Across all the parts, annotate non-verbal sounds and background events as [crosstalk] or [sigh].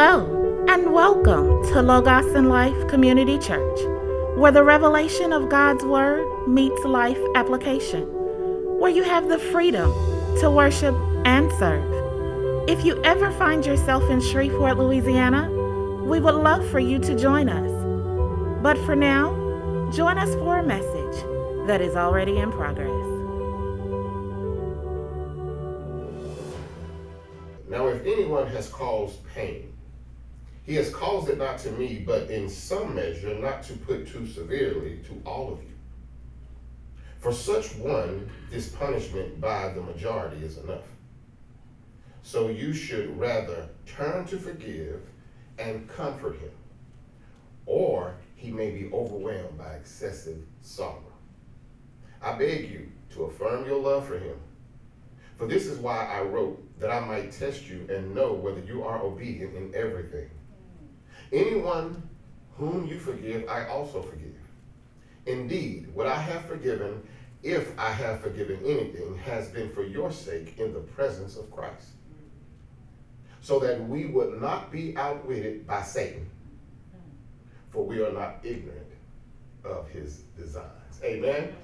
Hello, and welcome to Logos and Life Community Church, where the revelation of God's Word meets life application, where you have the freedom to worship and serve. If you ever find yourself in Shreveport, Louisiana, we would love for you to join us. But for now, join us for a message that is already in progress. Now, if anyone has caused pain, he has caused it not to me, but in some measure, not to put too severely, to all of you. For such one, this punishment by the majority is enough. So you should rather turn to forgive and comfort him, or he may be overwhelmed by excessive sorrow. I beg you to affirm your love for him. For this is why I wrote, that I might test you and know whether you are obedient in everything. Anyone whom you forgive, I also forgive. Indeed, what I have forgiven, if I have forgiven anything, has been for your sake in the presence of Christ. So that we would not be outwitted by Satan, for we are not ignorant of his designs. Amen.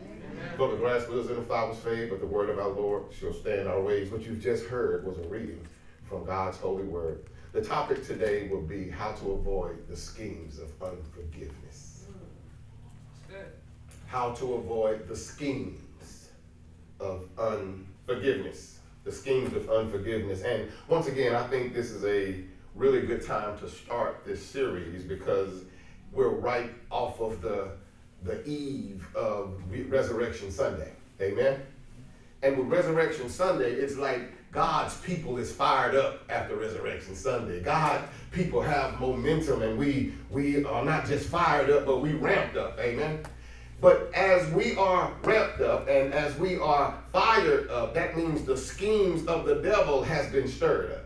Though the grass withers and the flowers fade, but the word of our Lord shall stand our ways. What you've just heard was a reading from God's holy word. The topic today will be how to avoid the schemes of unforgiveness. How to avoid the schemes of unforgiveness. The schemes of unforgiveness. And once again, I think this is a really good time to start this series because we're right off of the, the eve of Resurrection Sunday. Amen? And with Resurrection Sunday, it's like God's people is fired up after Resurrection Sunday. God people have momentum and we we are not just fired up, but we ramped up. Amen. But as we are ramped up and as we are fired up, that means the schemes of the devil has been stirred up.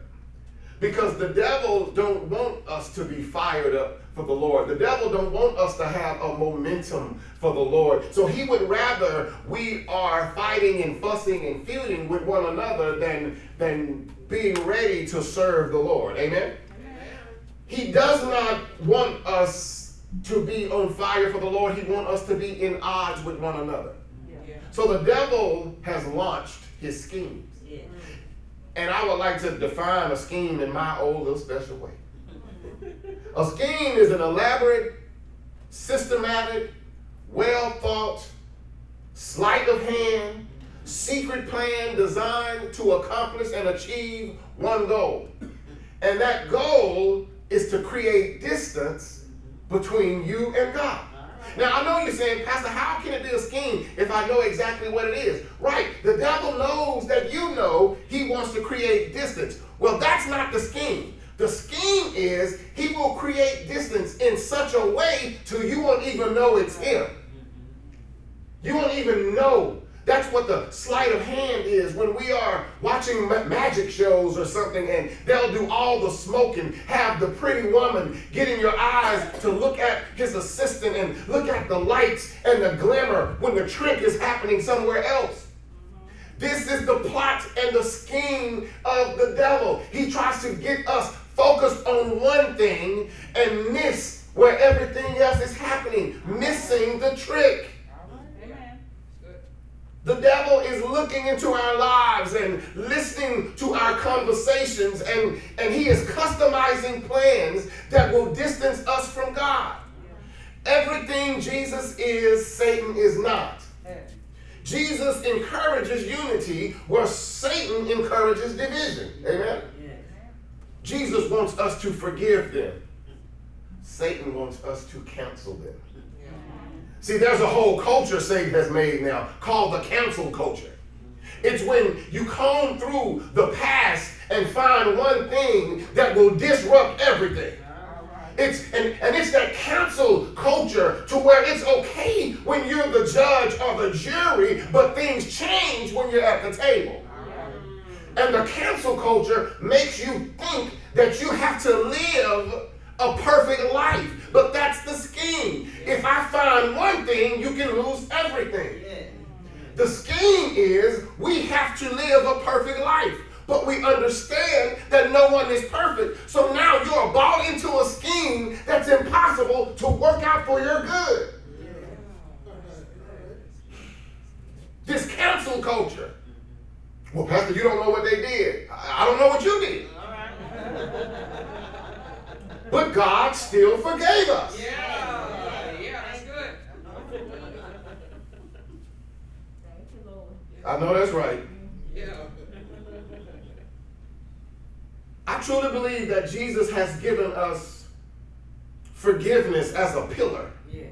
Because the devil don't want us to be fired up for the Lord. The devil don't want us to have a momentum for the Lord. So he would rather we are fighting and fussing and feuding with one another than, than being ready to serve the Lord. Amen? Amen? He does not want us to be on fire for the Lord. He wants us to be in odds with one another. Yeah. So the devil has launched his schemes. Yeah. And I would like to define a scheme in my old little special way. A scheme is an elaborate, systematic, well thought, sleight of hand, secret plan designed to accomplish and achieve one goal. And that goal is to create distance between you and God. Now, I know you're saying, Pastor, how can it be a scheme if I know exactly what it is? Right. The devil knows that you know he wants to create distance. Well, that's not the scheme. The scheme is he will create distance in such a way till you won't even know it's him. You won't even know. That's what the sleight of hand is when we are watching magic shows or something and they'll do all the smoking, have the pretty woman getting your eyes to look at his assistant and look at the lights and the glimmer when the trick is happening somewhere else. This is the plot and the scheme of the devil. He tries to get us focused on one thing and miss where everything else is happening, missing the trick. The devil is looking into our lives and listening to our conversations, and, and he is customizing plans that will distance us from God. Everything Jesus is, Satan is not. Jesus encourages unity where Satan encourages division. Amen? Jesus wants us to forgive them. Satan wants us to cancel them. See, there's a whole culture Satan has made now called the cancel culture. It's when you comb through the past and find one thing that will disrupt everything. It's and, and it's that cancel culture to where it's okay when you're the judge or the jury, but things change when you're at the table. And the cancel culture makes you think that you have to live a perfect life. But that's the scheme. If I find one thing, you can lose everything. The scheme is we have to live a perfect life. but we understand that no one is perfect. So now you're bought into a scheme that's impossible to work out for your good. This cancel culture. Well, Pastor, you don't know what they did. I don't know what you did. But God still forgave us. Yeah, yeah, that's good. I know that's right. Yeah. I truly believe that Jesus has given us forgiveness as a pillar Yeah.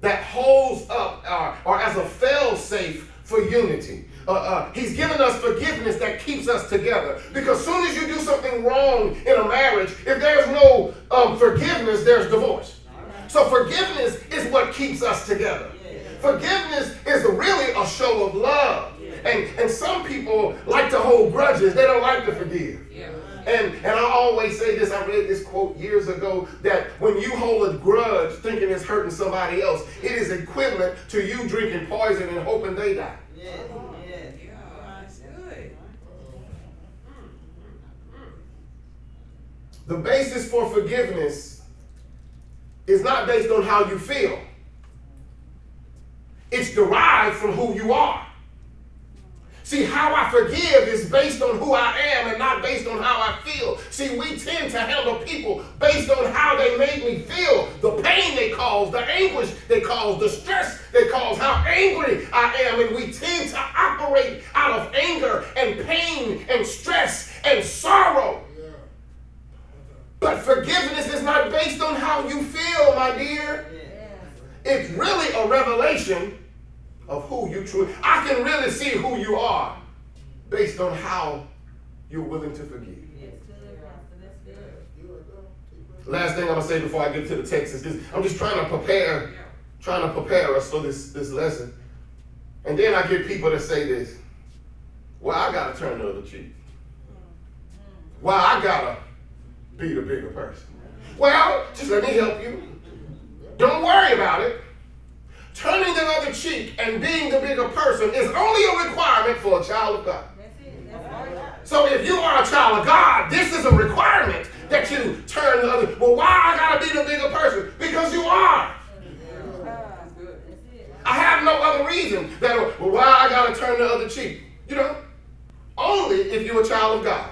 that holds up uh, or as a fail safe for unity. Uh, uh, he's given us forgiveness that keeps us together. Because soon as you do something wrong in a marriage, if there's no um, forgiveness, there's divorce. So forgiveness is what keeps us together. Forgiveness is really a show of love. And, and some people like to hold grudges. They don't like to forgive. Yeah. And, and I always say this, I read this quote years ago that when you hold a grudge thinking it's hurting somebody else, it is equivalent to you drinking poison and hoping they die. Yeah, that's good. The basis for forgiveness is not based on how you feel. It's derived from who you are. See, how I forgive is based on who I am and not based on how I feel. See, we tend to handle people based on how they made me feel, the pain they cause, the anguish they cause, the stress they cause, how angry I am. And we tend to operate out of anger and pain and stress and sorrow. But forgiveness is not based on how you feel, my dear. It's really a revelation of who you truly. I can really see who you are based on how you're willing to forgive. Last thing I'm gonna say before I get to the text is this: I'm just trying to prepare, trying to prepare us for this this lesson. And then I get people that say this: Well, I gotta turn the other cheek. Well, I gotta be the bigger person. Well, just let me help you. Don't worry about it. Turning the other cheek and being the bigger person is only a requirement for a child of God. So if you are a child of God, this is a requirement that you turn the other. Well, why I gotta be the bigger person? Because you are. I have no other reason that well, why I gotta turn the other cheek. You know, only if you're a child of God.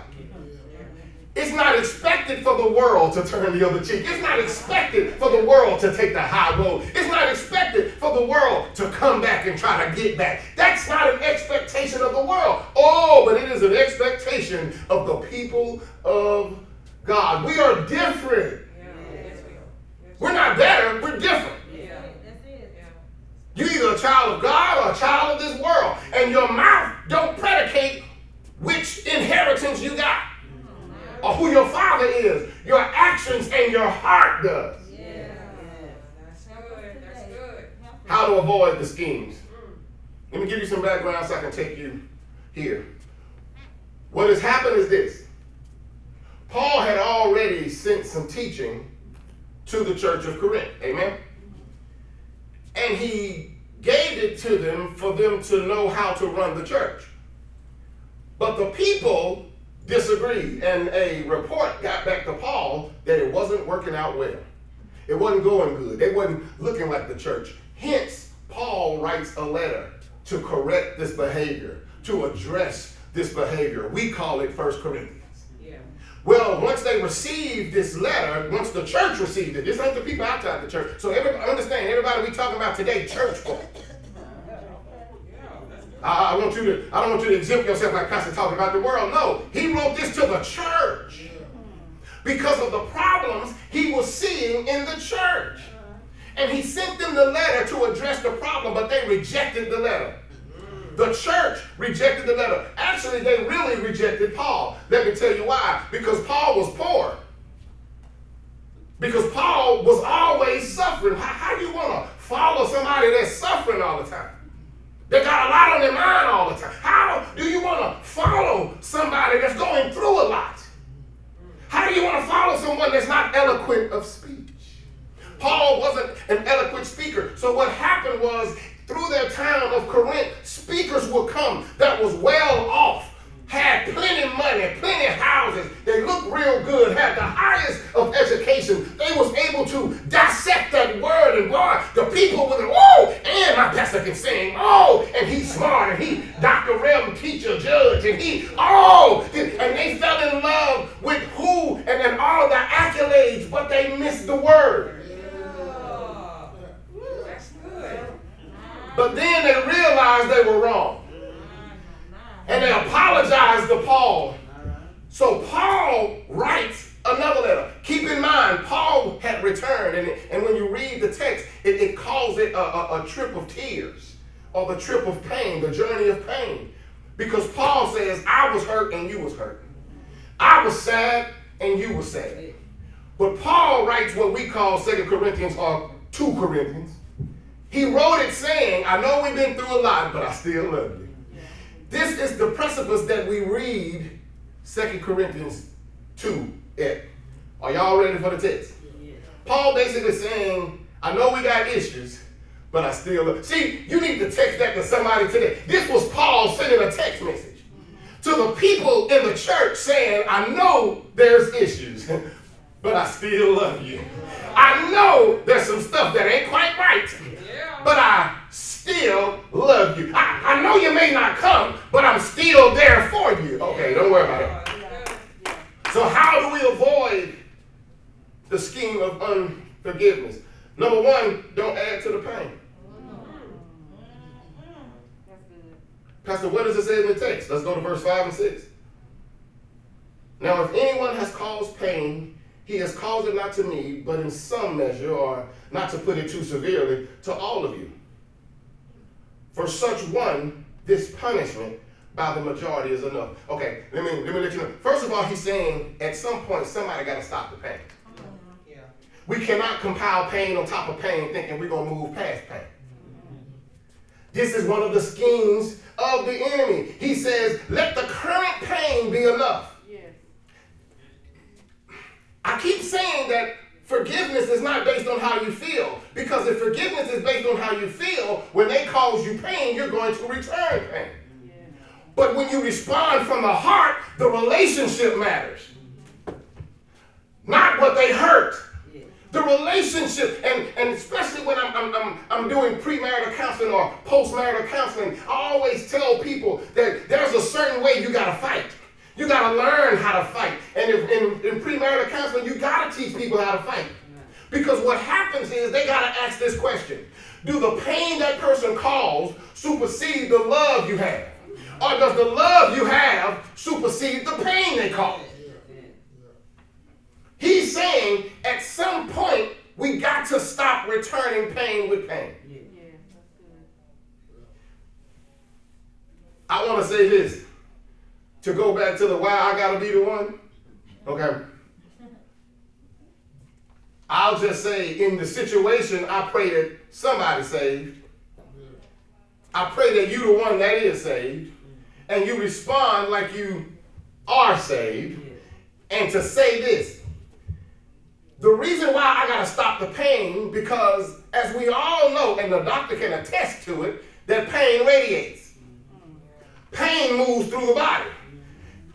It's not expected for the world to turn the other cheek. It's not expected for the world to take the high road. It's not expected for the world to come back and try to get back. That's not an expectation of the world. Oh, but it is an expectation of the people of God. We are different. We are. Not better, we're different. You're either a child of God or a child of this world. And your mouth don't predicate which inheritance you got or who your father is. Your actions and your heart does. Yeah. That's good. That's good. How to avoid the schemes. Let me give you some background so I can take you here. What has happened is this. Paul had already sent some teaching to the church of Corinth. Amen. And he gave it to them for them to know how to run the church. But the people disagreed, and a report got back to Paul that it wasn't working out well. It wasn't going good. They wasn't looking like the church. Hence, Paul writes a letter to correct this behavior, to address this behavior. We call it First Corinthians. Yeah. Well, once they received this letter, once the church received it, this ain't the people outside the church. So everybody understand, everybody we talking about today, church folk. I, I want you to, I don't want you to exempt yourself like Pastor talking about the world. No, he wrote this to the church because of the problems he was seeing in the church. And he sent them the letter to address the problem, but they rejected the letter. The church rejected the letter. Actually, they really rejected Paul. Let me tell you why. Because Paul was poor. Because Paul was always suffering. How, how do you want to follow somebody that's suffering all the time? They got a lot on their mind all the time. How do you want to follow somebody that's going through a lot? How do you want to follow someone that's not eloquent of speech? Paul wasn't an eloquent speaker. So what happened was through their town of Corinth, speakers would come that was well off, had plenty of money, plenty of houses. They looked real good, had the highest of education. They was able to dissect that word and blah. the people were like, oh, and my pastor can sing, oh, and he's smart, and he Dr. Rem, teacher, judge, and he, oh, and they fell in love with who and then all of the accolades, but they missed the word. Yeah. Ooh, that's good. But then they realized they were wrong. And they apologized to Paul. So Paul writes another letter. Keep in mind, Paul had returned, and, and when you read the text, it, it calls it a, a, a trip of tears or the trip of pain, the journey of pain. Because Paul says, I was hurt and you was hurt. I was sad and you were sad. But Paul writes what we call Second Corinthians or 2 Corinthians. He wrote it saying, I know we've been through a lot, but I still love you. This is the precipice that we read Second Corinthians 2 at. Are y'all ready for the text? Yeah. Paul basically saying, I know we got issues, but I still love. See, you need to text that to somebody today. This was Paul sending a text message to the people in the church saying, I know there's issues, [laughs] but I still love you. I know there's some stuff that ain't quite right, but I still love you. I, I know you may not come, but I'm still there for you. Okay, don't worry about it. So, how do we avoid the scheme of unforgiveness? Number one, don't add to the pain. Pastor, what does it say in the text? Let's go to verse 5 and 6. Now, if anyone has caused pain, he has caused it not to me, but in some measure, or not to put it too severely, to all of you. For such one, this punishment by the majority is enough. Okay, let me let me let you know. First of all, he's saying at some point somebody got to stop the pain. Yeah. We cannot compile pain on top of pain thinking we're going to move past pain. This is one of the schemes of the enemy. He says, let the current pain be enough. I keep saying that forgiveness is not based on how you feel. Because if forgiveness is based on how you feel, when they cause you pain, you're going to return pain. But when you respond from the heart, the relationship matters. Not what they hurt. The relationship, and, and especially when I'm, I'm, I'm, I'm doing premarital counseling or postmarital counseling, I always tell people that there's a certain way you gotta fight. You gotta learn how to fight. And if, in, in premarital counseling, you gotta teach people how to fight. Because what happens is they gotta ask this question Do the pain that person caused supersede the love you have? Or does the love you have supersede the pain they caused? He's saying at some point we got to stop returning pain with pain. I want to say this to go back to the why I gotta be the one. Okay. I'll just say in the situation, I pray that somebody saved. I pray that you the one that is saved, and you respond like you are saved. And to say this, the reason why I gotta stop the pain because, as we all know, and the doctor can attest to it, that pain radiates. Pain moves through the body.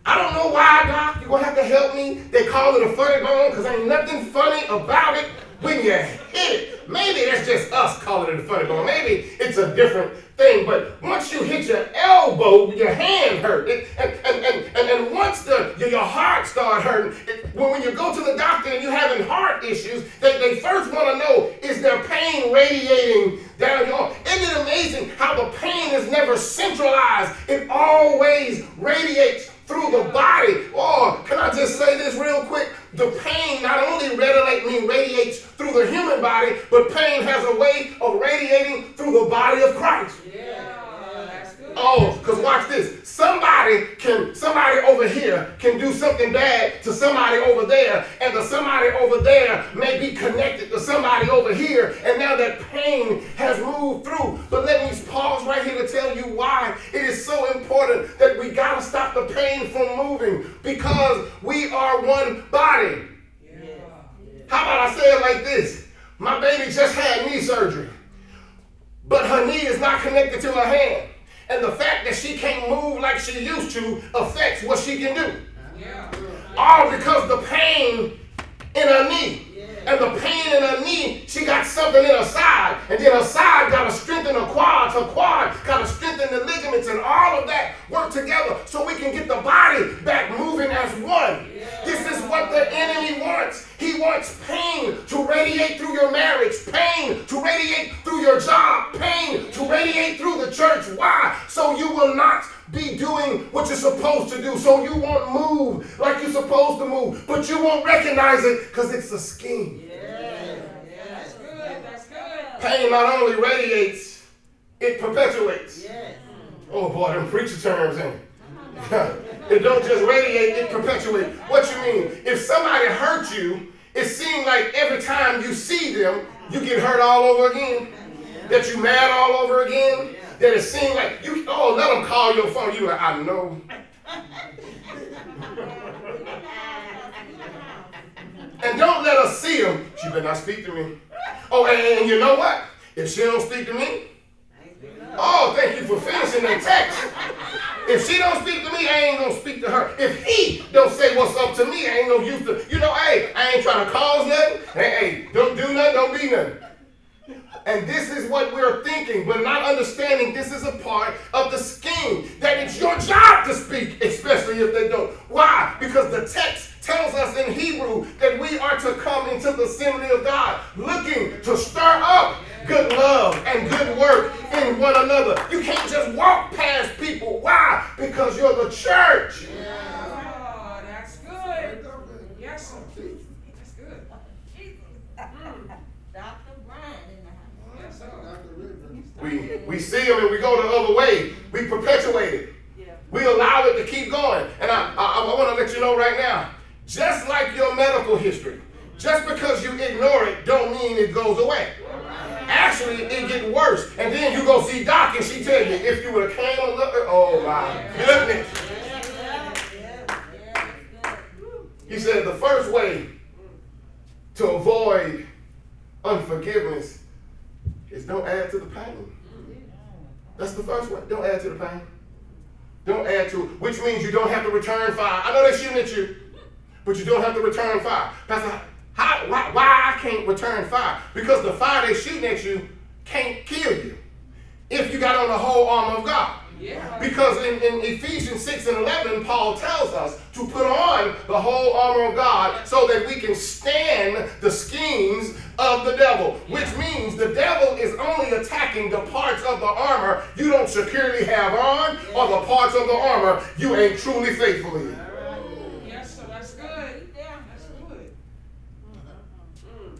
I don't know why, doc. You're gonna have to help me. They call it a funny bone because ain't nothing funny about it when you hit it. Maybe that's just us calling it a funny bone. Maybe it's a different thing. But once you hit your elbow, your hand hurt. It, and, and, and, and, and once the, your, your heart start hurting, it, when, when you go to the doctor and you're having heart issues, they, they first want to know, is there pain radiating down your arm? Isn't it amazing how the pain is never centralized? It always radiates through the body. Or can I just say this real quick? The pain not only radiate, radiates through the human body, but pain has a way of radiating through the body of Christ. Yeah. Oh, because watch this. Somebody can, somebody over here can do something bad to somebody over there, and the somebody over there may be connected to somebody over here, and now that pain has moved through. But let me pause right here to tell you why it is so important that we gotta stop the pain from moving because we are one body. Yeah. How about I say it like this? My baby just had knee surgery, but her knee is not connected to her hand. And the fact that she can't move like she used to affects what she can do. Yeah. All because the pain in her knee. And the pain in her knee, she got something in her side. And then her side got to strengthen her quads. Her quad got to strengthen the ligaments. And all of that work together so we can get the body back moving as one. This is what the enemy wants. He wants pain to radiate through your marriage, pain to radiate through your job, pain to radiate through the church. Why? So you will not be doing what you're supposed to do. So you won't move like you're supposed to move, but you won't recognize it because it's a scheme. That's good. That's good. Pain not only radiates, it perpetuates. Yes. Oh boy, them preacher terms in [laughs] it don't just radiate, it perpetuates. What you mean? If somebody hurt you, it seems like every time you see them, you get hurt all over again. That you mad all over again. That it seems like you oh let them call your phone. You like, I know. [laughs] And don't let us see them. She better not speak to me. Oh, and, and you know what? If she don't speak to me, oh, thank you for finishing that text. If she don't speak to me, I ain't gonna speak to her. If he don't say what's up to me, I ain't no use to, you know, hey, I ain't trying to cause nothing. Hey, hey, don't do nothing, don't be nothing. And this is what we're thinking, but not understanding this is a part of the scheme. That it's your job to speak, especially if they don't. Why? Because the text tells us in Hebrew that we are to come into the assembly of God looking to stir up good love and good work in one another. You can't just walk past people. Why? Because you're the church. Oh, that's good. Yes, sir. That's good. Mm. Dr. Brian in the house. Yes, sir. We, we see them and we go the other way. We perpetuate it. We allow it to keep going. And I, I, I want to let you know right now, just like your medical history, just because you ignore it don't mean it goes away. Actually, it get worse. And then you go see Doc and she tell you, if you would have came a little, oh my goodness. He said the first way to avoid unforgiveness is don't add to the pain. That's the first one. Don't add to the pain. Don't add to it, which means you don't have to return fire. I know they're shooting at you, but you don't have to return fire. Pastor, how, why, why I can't return fire? Because the fire they're shooting at you can't kill you if you got on the whole armor of God. Yeah. Because in, in Ephesians 6 and 11, Paul tells us to put on the whole armor of God so that we can stand the schemes of the devil. Which means the devil is only attacking the parts of the armor you don't securely have on or the parts of the armor you ain't truly faithful in. Yes, sir. That's good. That's good. Mm.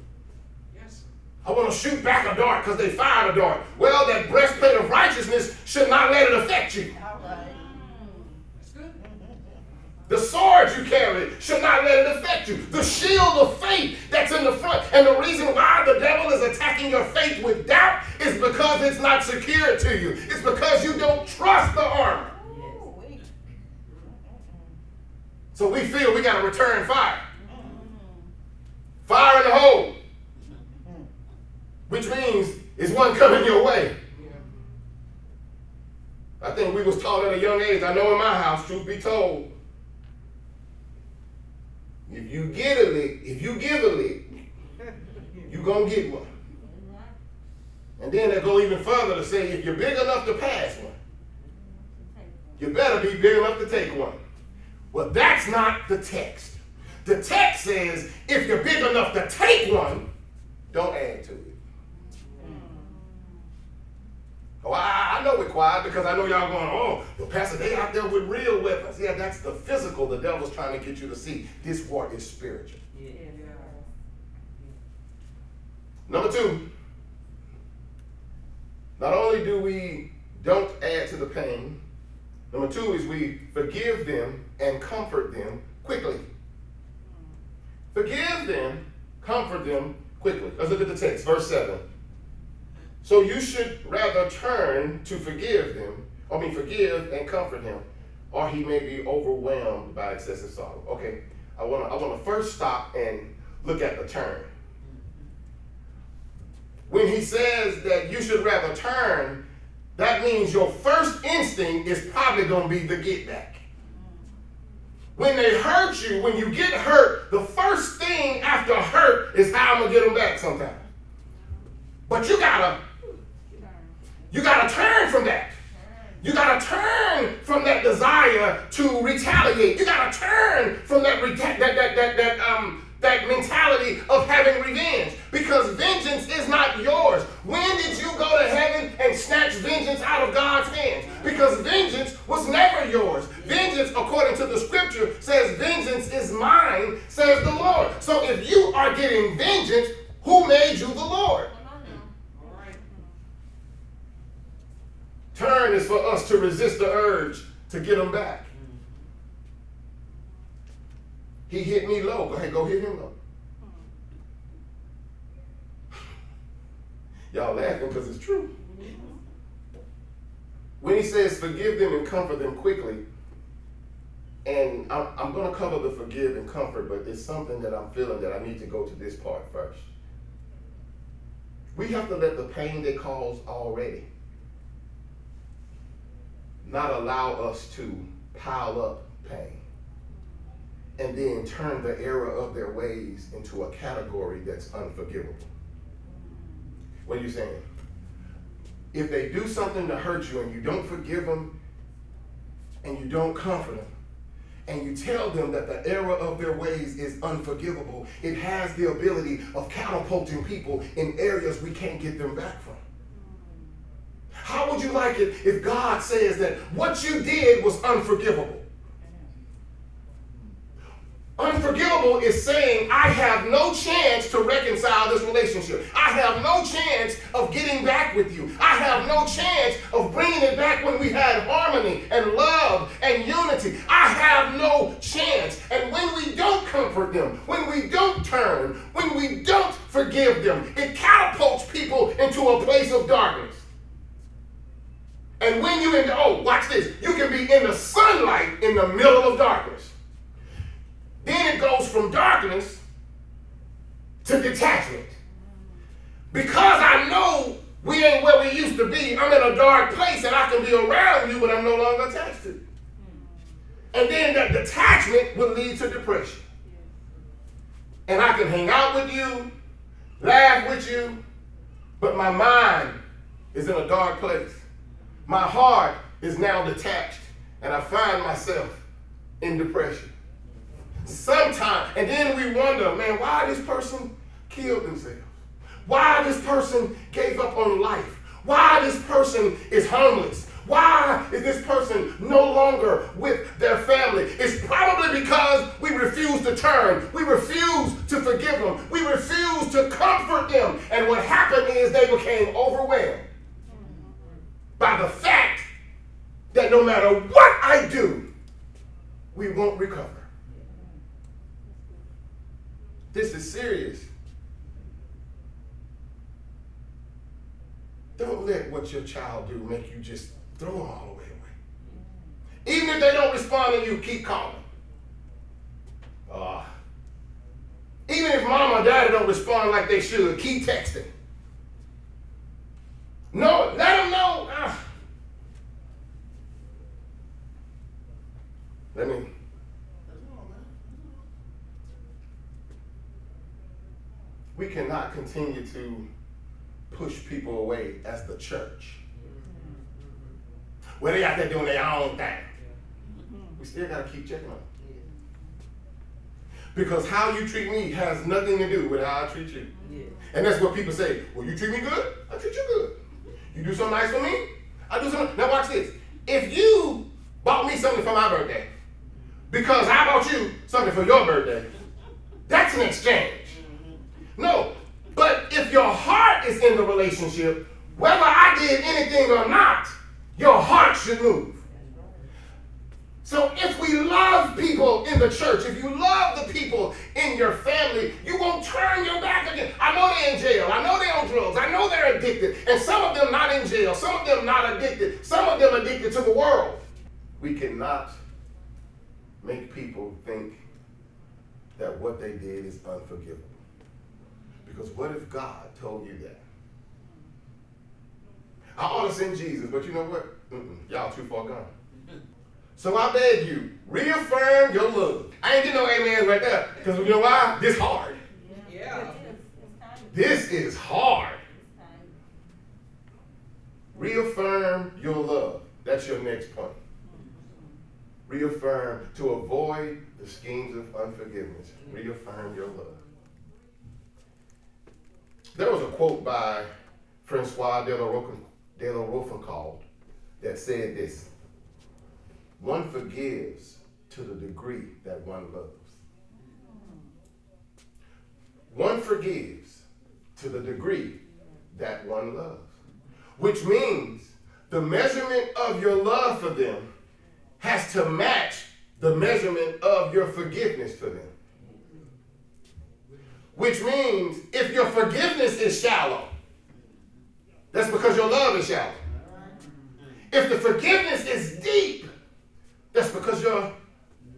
Yes, sir. I want to shoot back a dart because they fired a dart. Well, that breastplate of righteousness should not let it affect you. That's. The sword you carry should not let it affect you. The shield of faith that's in the front. And the reason why the devil is attacking your faith with doubt is because it's not secure to you. It's because you don't trust the armor. So we feel we got to return. Fire in the hole. Which is one coming your way. I think we was taught at a young age. I know in my house, truth be told, if you get a lick, if you give a lick, [laughs] you gonna get one. And then they go even further to say, if you're big enough to pass one, you better be big enough to take one. Well, that's not the text. The text says, if you're big enough to take one, don't add to it. Oh, I, I know we're quiet because I know y'all going, oh, well, Pastor, they out there with real weapons. Yeah, that's the physical the devil's trying to get you to see. This war is spiritual. Yeah. Number two, not only do we don't add to the pain, number two is we forgive them and comfort them quickly. Forgive them, comfort them quickly. Let's look at the text, verse 7. So you should rather turn to forgive them, I mean, forgive and comfort him, or he may be overwhelmed by excessive sorrow. Okay, I want to I want to first stop and look at the turn. When he says that you should rather turn, that means your first instinct is probably going to be the get back. when they hurt you, when you get hurt, the first thing after hurt is how I'm gonna get them back sometimes. But you gotta, you gotta turn from that. You gotta turn from that desire to retaliate. You gotta turn from that that that that that um that mentality of having revenge because vengeance is not yours. When did you go to heaven and snatch vengeance out of God's hands? Because vengeance was never yours. Vengeance, according to the scripture, says, Vengeance is mine, says the Lord. So if you are getting vengeance, who made you the Lord? Turn is for us to resist the urge to get them back. He hit me low. Go ahead, go hit him low. Y'all laughing because it's true. When he says forgive them and comfort them quickly, and I'm, I'm going to cover the forgive and comfort, but it's something that I'm feeling that I need to go to this part first. We have to let the pain they cause already not allow us to pile up pain and then turn the error of their ways into a category that's unforgivable. What are you saying? If they do something to hurt you and you don't forgive them and you don't comfort them, and you tell them that the error of their ways is unforgivable, it has the ability of catapulting people in areas we can't get them back from. How would you like it if God says that what you did was unforgivable? Unforgivable is saying, I have no chance to reconcile this relationship. I have no chance of getting back with you. I have no chance of bringing it back when we had harmony and love and unity. I have no chance. And when we don't comfort them, when we don't turn, when we don't forgive them, it catapults people into a place of darkness. And when you in the, oh, watch this, you can be in the sunlight in the middle of darkness. Then it goes from darkness to detachment. Because I know we ain't where we used to be, I'm in a dark place and I can be around you, but I'm no longer attached to you. And then that detachment will lead to depression. And I can hang out with you, laugh with you, but my mind is in a dark place. My heart is now detached, and I find myself in depression. Sometimes, and then we wonder, man, why this person killed themselves? Why this person gave up on life? Why this person is homeless? Why is this person no longer with their family? It's probably because we refuse to turn. We refuse to forgive them. We refuse to comfort them. And what happened is they became overwhelmed by the fact that no matter what I do, we won't recover. This is serious. Don't let what your child do make you just throw them all the way away. Even if they don't respond to you, keep calling. Uh, even if mom or daddy don't respond like they should, keep texting. No, let them know. Uh, let me we cannot continue to push people away as the church. Well, they out there doing their own thing. Mm-hmm. We still got to keep checking on them. Because how you treat me has nothing to do with how I treat you. And that's what people say. Well, you treat me good, I treat you good. You do something nice for me, I do something. Now watch this. If you bought me something for my birthday, because I bought you something for your birthday, that's an exchange. No, but if your heart is in the relationship, whether I did anything or not, your heart should move. So if we love people in the church, if you love the people in your family, you won't turn your back again. I know they're in jail. I know they're on drugs. I know they're addicted. And some of them not in jail. Some of them not addicted. Some of them addicted to the world. We cannot make people think that what they did is unforgivable. Because what if God told you that? I ought to send Jesus, but you know what? Mm-mm, y'all too far gone. So I beg you, reaffirm your love. I ain't getting no amen right there. Because you know why? This hard. Yeah. This is hard. Reaffirm your love. That's your next point. Reaffirm to avoid the schemes of unforgiveness. Reaffirm your love. There was a quote by Francois de la, Rochefoucauld that said this One forgives to the degree that one loves. One forgives to the degree that one loves. Which means the measurement of your love for them has to match the measurement of your forgiveness for them. Which means if your forgiveness is shallow, that's because your love is shallow. If the forgiveness is deep, that's because your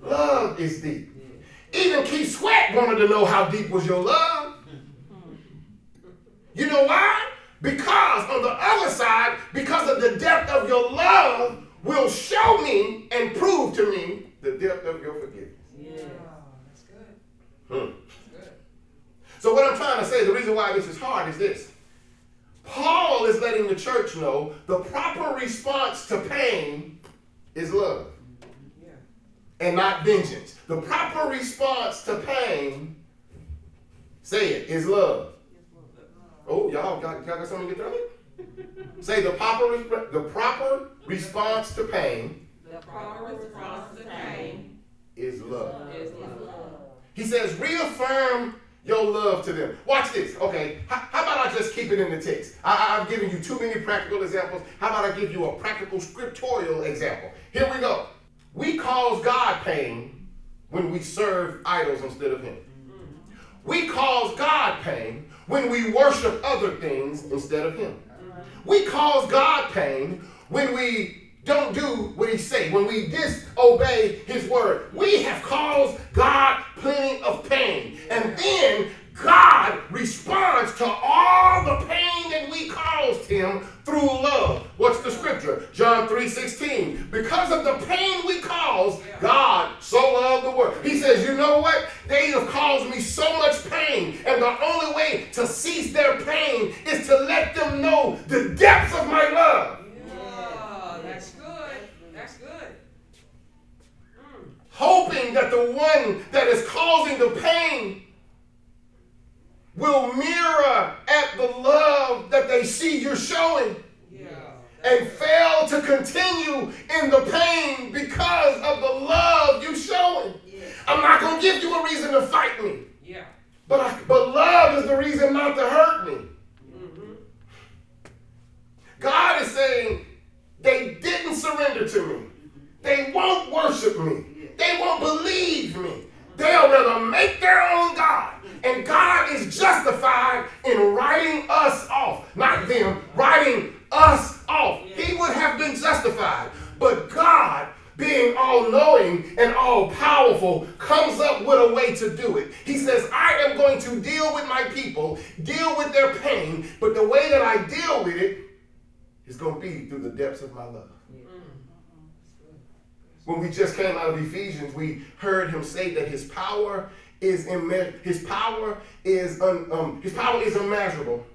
love is deep. Even Keith Sweat wanted to know how deep was your love. You know why? Because on the other side, because of the depth of your love, will show me and prove to me the depth of your forgiveness. Yeah. That's good. Hmm. That's good. So what I'm trying to say, the reason why this is hard is this. Paul is letting the church know the proper response to pain is love Yeah. and not vengeance. The proper response to pain, say it, is love. Oh, y'all got, y'all got something to get done? [laughs] Say the proper, the proper response to pain The proper response to pain is love. is love. He says, reaffirm your love to them. Watch this. Okay, how, how about I just keep it in the text? I, I've given you too many practical examples. How about I give you a practical scriptorial example? Here we go. We cause God pain when we serve idols instead of Him. We cause God pain when we worship other things instead of Him. We cause God pain when we don't do what He say, when we disobey His word. We have caused God plenty of pain, and then God responds to all the pain that we caused Him through love. What's the scripture? John 3:16. Because of the pain we caused, God so loved the world. He says, you know what? They have caused me so much pain, and the only way to cease their pain is to let them know the depths of my love. Yeah. That's good. That's good. Hoping that the one that is causing the pain will mirror at the love that they see you're showing. Yeah. and fail to continue in the pain because of the love you're showing. I'm not gonna give you a reason to fight me, Yeah. but I, but love is the reason not to hurt me. Mm-hmm. God is saying they didn't surrender to me. They won't worship me. They won't believe me. They'll rather make their own God. And God is justified in writing us off. Not them, writing us off. He would have been justified. But God, being all knowing and all powerful, comes up with a way to do it. He says, I am going to deal with my people, deal with their pain, but the way that I deal with it is going to be through the depths of my love. When we just came out of Ephesians, we heard him say that his power is imme- his power is un- um, his power is unmeasurable,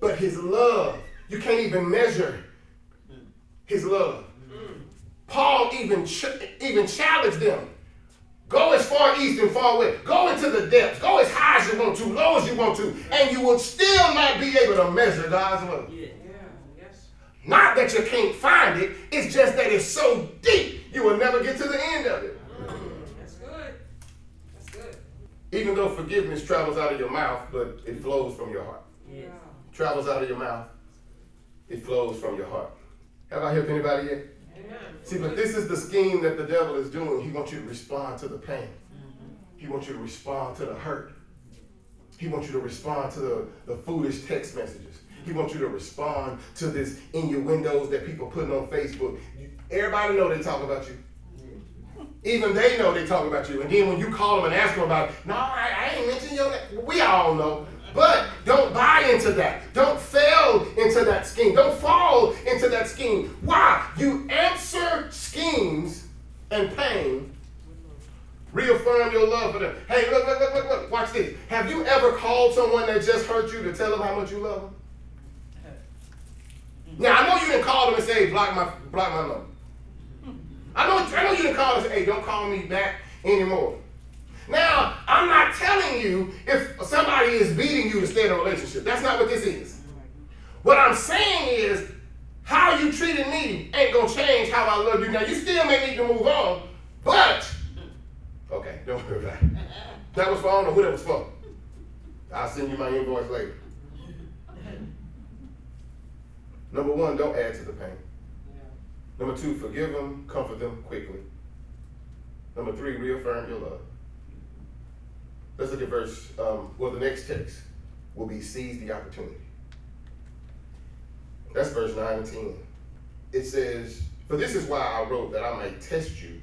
but his love you can't even measure his love. Paul even ch- even challenged them. Go as far east and far west. Go into the depths. Go as high as you want to, low as you want to, and you will still not be able to measure God's love. Yeah. Yeah. Yes. Not that you can't find it, it's just that it's so deep you will never get to the end of it. Mm, that's good. That's good. Even though forgiveness travels out of your mouth, but it flows from your heart. Yeah. Travels out of your mouth, it flows from your heart. Have I helped anybody yet? Amen. See, but this is the scheme that the devil is doing. He wants you to respond to the pain. Mm-hmm. He wants you to respond to the hurt. He wants you to respond to the, the foolish text messages. He wants you to respond to this innuendos that people putting on Facebook. You- Everybody know they talk about you. Even they know they talk about you. And then when you call them and ask them about, it, no, I, I ain't mentioned your name. We all know. But don't buy into that. Don't fail into that scheme. Don't fall into that scheme. Why? You answer schemes and pain, reaffirm your love for them. Hey, look, look, look, look, look. Watch this. Have you ever called someone that just hurt you to tell them how much you love them? Now I know you didn't call them and say, block my block my number. I know, I know you didn't call and say, hey, don't call me back anymore. Now, I'm not telling you if somebody is beating you to stay in a relationship. That's not what this is. What I'm saying is, how you treated me ain't gonna change how I love you. Now, you still may need to move on, but okay, don't worry about it. That was for I don't know who that was for. I'll send you my invoice later. Number one, don't add to the pain. Number two, forgive them, comfort them quickly. Number three, reaffirm your love. Let's look at verse, um, well, the next text will be seize the opportunity. That's verse 9 and 10. It says, For this is why I wrote that I might test you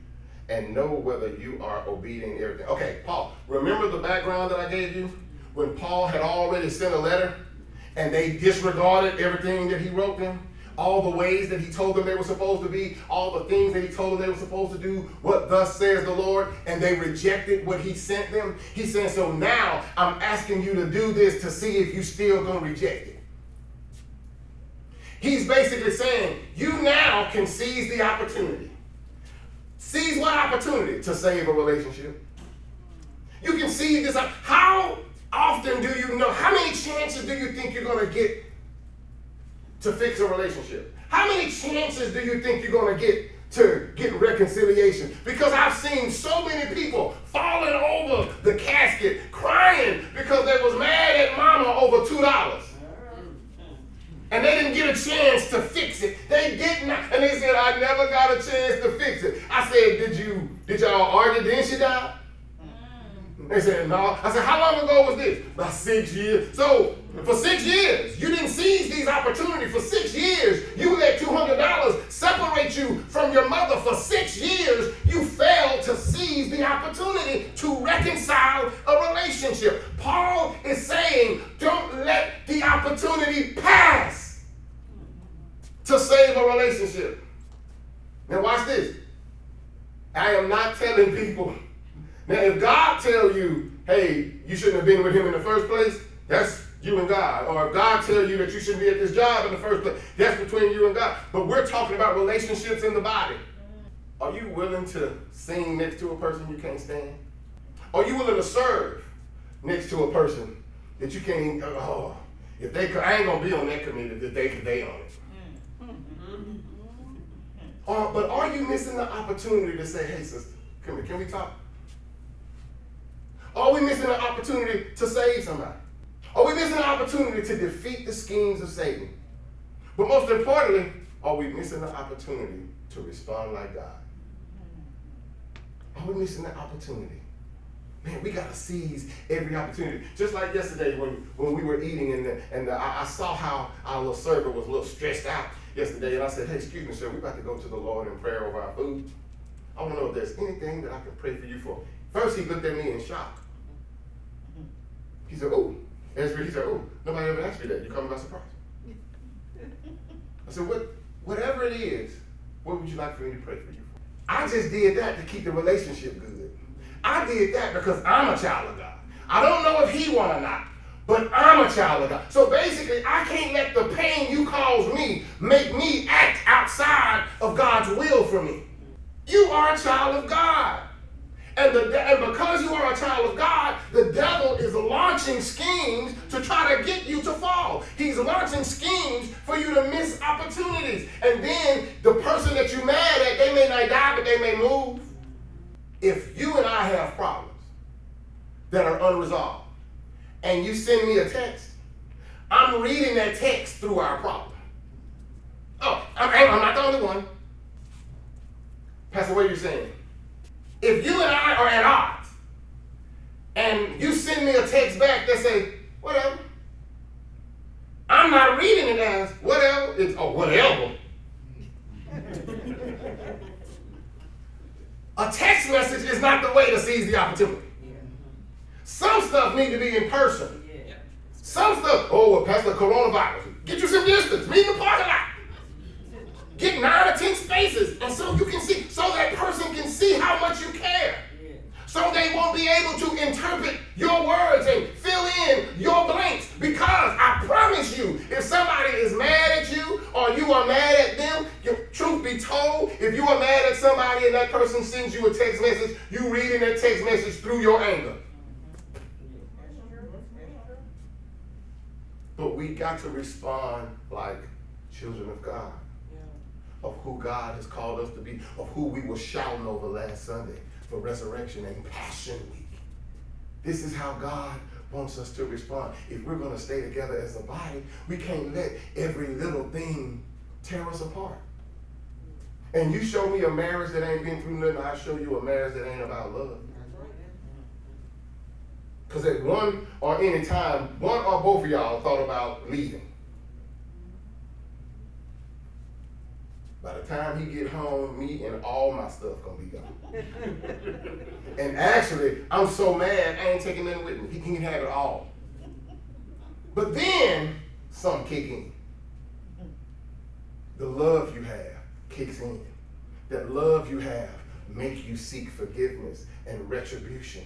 and know whether you are obedient everything. Okay, Paul, remember the background that I gave you? When Paul had already sent a letter and they disregarded everything that he wrote them? all the ways that he told them they were supposed to be, all the things that he told them they were supposed to do, what thus says the Lord, and they rejected what he sent them. He said, So now I'm asking you to do this to see if you still gonna reject it. He's basically saying, You now can seize the opportunity. Seize what opportunity? To save a relationship. You can seize this. How often do you know? How many chances do you think you're gonna get to fix a relationship? How many chances do you think you're going to get to get reconciliation? Because I've seen so many people falling over the casket, crying because they was mad at mama over two dollars. And they didn't get a chance to fix it. They did not. And they said, I never got a chance to fix it. I said, Did you, did y'all argue then she died? They said, no. I said, how long ago was this? About six years. So for six years, you didn't seize these opportunities. For six years, you let $200 separate you from your mother. For six years, you failed to seize the opportunity to reconcile a relationship. Paul is saying, don't let the opportunity pass to save a relationship. Now watch this. I am not telling people now, if God tell you, hey, you shouldn't have been with him in the first place, that's you and God. Or if God tell you that you shouldn't be at this job in the first place, that's between you and God. But we're talking about relationships in the body. Are you willing to sing next to a person you can't stand? Are you willing to serve next to a person that you can't? Oh, if they, I ain't gonna be on that committee if they they on it. Uh, but are you missing the opportunity to say, hey, sister, come here, can we talk? Are we missing an opportunity to save somebody? Are we missing an opportunity to defeat the schemes of Satan? But most importantly, are we missing an opportunity to respond like God? Are we missing the opportunity? Man, we gotta seize every opportunity. Just like yesterday when, when we were eating and, the, and the, I, I, saw how our little server was a little stressed out yesterday, and I said, "Hey, excuse me, sir, we're about to go to the Lord in prayer over our food. I want to know if there's anything that I can pray for you for." First, he looked at me in shock. He said, oh. Ezra, he said, oh, nobody ever asked me that. You caught me by surprise. I said, what, whatever it is, what would you like for me to pray for you for? I just did that to keep the relationship good. I did that because I'm a child of God. I don't know if he want or not, but I'm a child of God. So basically, I can't let the pain you cause me make me act outside of God's will for me. You are a child of God. And, the, and because you are a child of God, the devil is launching schemes to try to get you to fall. He's launching schemes for you to miss opportunities. And then the person that you're mad at, they may not die, but they may move. If you and I have problems that are unresolved, and you send me a text, I'm reading that text through our problem. Oh, I'm, I'm not the only one. Pastor, what are you saying? If you and I are at odds, and you send me a text back that say, whatever, I'm not reading it as whatever, it's oh whatever. [laughs] a text message is not the way to seize the opportunity. Some stuff need to be in person. Some stuff, oh, well, Pastor Coronavirus, get you some distance, meet in the parking lot. Get nine or ten spaces, and so you can see, so that person can see how much you care. So they won't be able to interpret your words and fill in your blanks because I promise you, if somebody is mad at you or you are mad at them, truth be told, if you are mad at somebody and that person sends you a text message, you reading that text message through your anger. But we got to respond like children of God, of who God has called us to be, of who we were shouting over last Sunday for Resurrection and Passion Week. This is how God wants us to respond. If we're going to stay together as a body, we can't let every little thing tear us apart. And you show me a marriage that ain't been through nothing, I show you a marriage that ain't about love. Because at one or any time, one or both of y'all thought about leaving. By the time he get home, me and all my stuff gonna be gone. [laughs] and actually, I'm so mad I ain't taking nothing with me. He can have it all. But then some kick in. The love you have kicks in. That love you have make you seek forgiveness and retribution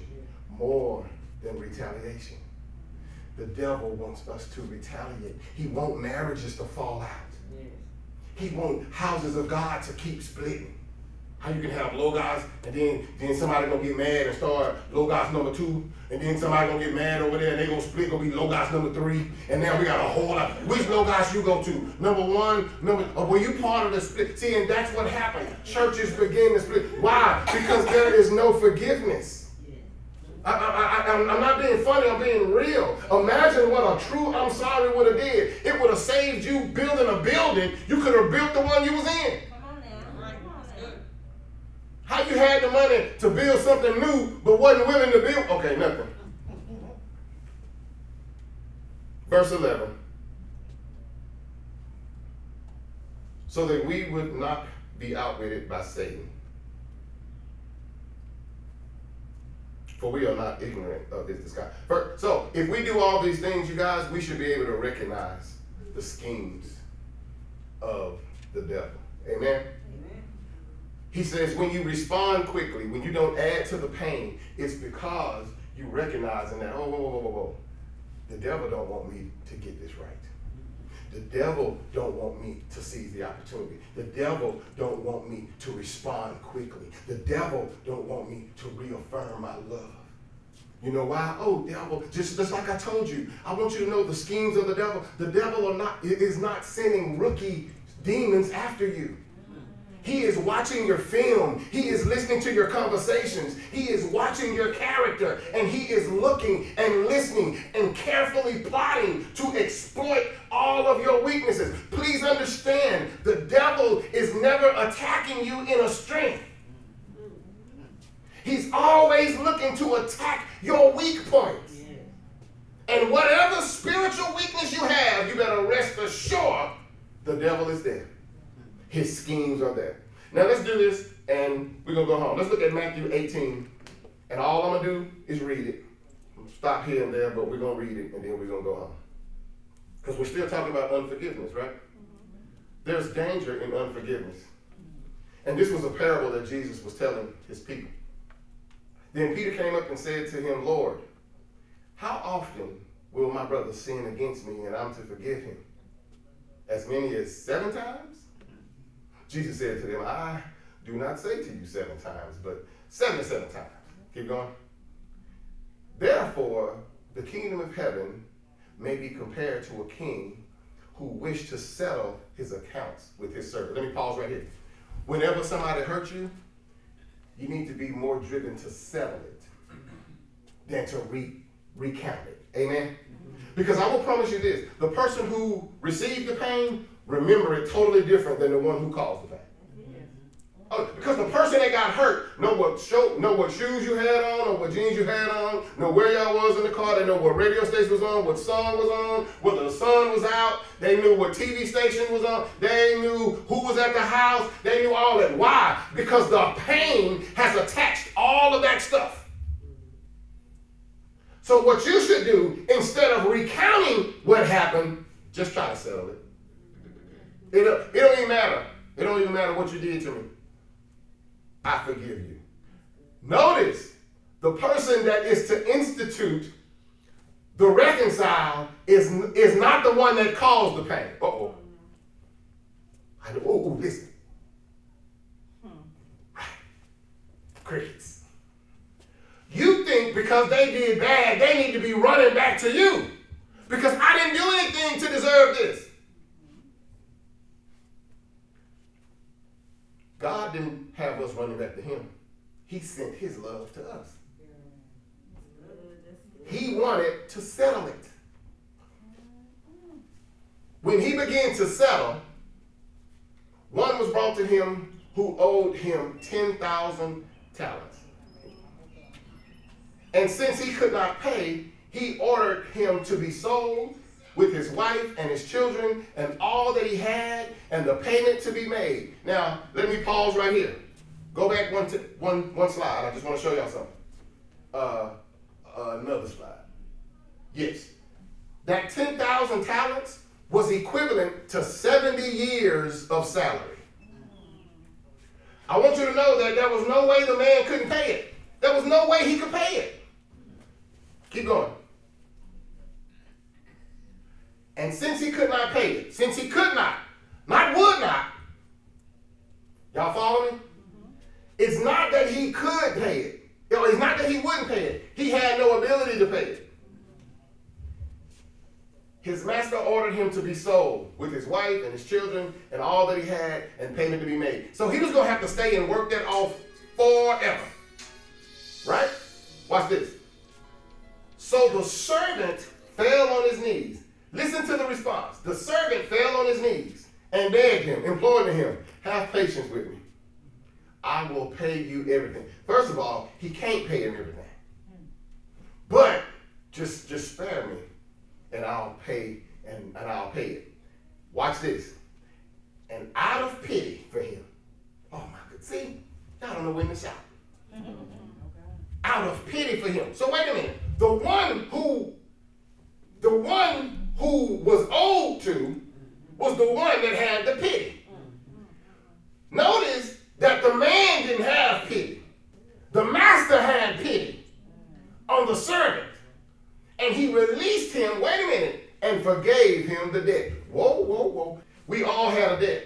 more than retaliation. The devil wants us to retaliate. He wants marriages to fall out. He wants houses of God to keep splitting. How you can have Logos and then then somebody gonna get mad and start Logos number two, and then somebody gonna get mad over there and they gonna split, gonna be Logos number three, and now we got a whole lot. Which Logos you go to? Number one, number uh, or were you part of the split? See, and that's what happened. Churches begin to split. Why? Because there is no forgiveness. I, am not being funny, I'm being real. Imagine what a true I'm sorry would have did. It would have saved you building a building. You could have built the one you was in. How you had the money to build something new but wasn't willing to build? Okay, nothing. Verse 11. So that we would not be outwitted by Satan. For we are not ignorant of his disguise. So, if we do all these things, you guys, we should be able to recognize the schemes of the devil. Amen? Amen? He says, when you respond quickly, when you don't add to the pain, it's because you recognizing that, oh, whoa, whoa, whoa, whoa, the devil don't want me to get this right. The devil don't want me to seize the opportunity. The devil don't want me to respond quickly. The devil don't want me to reaffirm my love. You know why? Oh, devil, just, just like I told you, I want you to know the schemes of the devil. The devil are not, is not sending rookie demons after you. He is watching your film. He is listening to your conversations. He is watching your character. And he is looking and listening and carefully plotting to exploit all of your weaknesses. Please understand the devil is never attacking you in a strength. He's always looking to attack your weak points. And whatever spiritual weakness you have, you better rest assured the devil is there. His schemes are there. Now let's do this and we're going to go home. Let's look at Matthew 18. And all I'm going to do is read it. Stop here and there, but we're going to read it and then we're going to go home. Because we're still talking about unforgiveness, right? There's danger in unforgiveness. And this was a parable that Jesus was telling his people. Then Peter came up and said to him, Lord, how often will my brother sin against me and I'm to forgive him? As many as seven times? Jesus said to them, I do not say to you seven times, but 77 times. Keep going. Therefore, the kingdom of heaven may be compared to a king who wished to settle his accounts with his servant. Let me pause right here. Whenever somebody hurts you, you need to be more driven to settle it than to re- recount it. Amen? Because I will promise you this the person who received the pain remember it totally different than the one who caused the pain. Oh, because the person that got hurt know what show, know what shoes you had on, or what jeans you had on, know where y'all was in the car. They know what radio station was on, what song was on, whether the sun was out. They knew what TV station was on. They knew who was at the house. They knew all that. Why? Because the pain has attached all of that stuff. So what you should do, instead of recounting what happened, just try to settle it. It, it don't even matter. It don't even matter what you did to me. I forgive you. Notice the person that is to institute the reconcile is, is not the one that caused the pain. Uh oh. I know, oh, oh, listen. Right. Crickets. You think because they did bad, they need to be running back to you. Because I didn't do anything to deserve this. God didn't have us running back to him. He sent his love to us. He wanted to settle it. When he began to settle, one was brought to him who owed him 10,000 talents. And since he could not pay, he ordered him to be sold with his wife and his children and all that he had and the payment to be made. Now, let me pause right here. Go back one, one, one slide. I just want to show y'all something. Uh, another slide. Yes. That 10,000 talents was equivalent to 70 years of salary. I want you to know that there was no way the man couldn't pay it. There was no way he could pay it. Keep going. And since he could not pay it, since he could not, not would not, y'all follow me? Mm-hmm. It's not that he could pay it. It's not that he wouldn't pay it. He had no ability to pay it. His master ordered him to be sold with his wife and his children and all that he had and payment to be made. So he was going to have to stay and work that off forever. Right? Watch this. So the servant fell on his knees. Listen to the response. The servant fell on his knees and begged him, implored him, have patience with me. I will pay you everything. First of all, he can't pay him everything. But just just spare me and I'll pay and, and I'll pay it. Watch this. And out of pity for him. Oh my god. See, y'all don't know when to shout. out of pity for him. So wait a minute. The one who the one who was owed to was the one that had the pity. Notice that the man didn't have pity. The master had pity on the servant. And he released him, wait a minute, and forgave him the debt. Whoa, whoa, whoa. We all had a debt.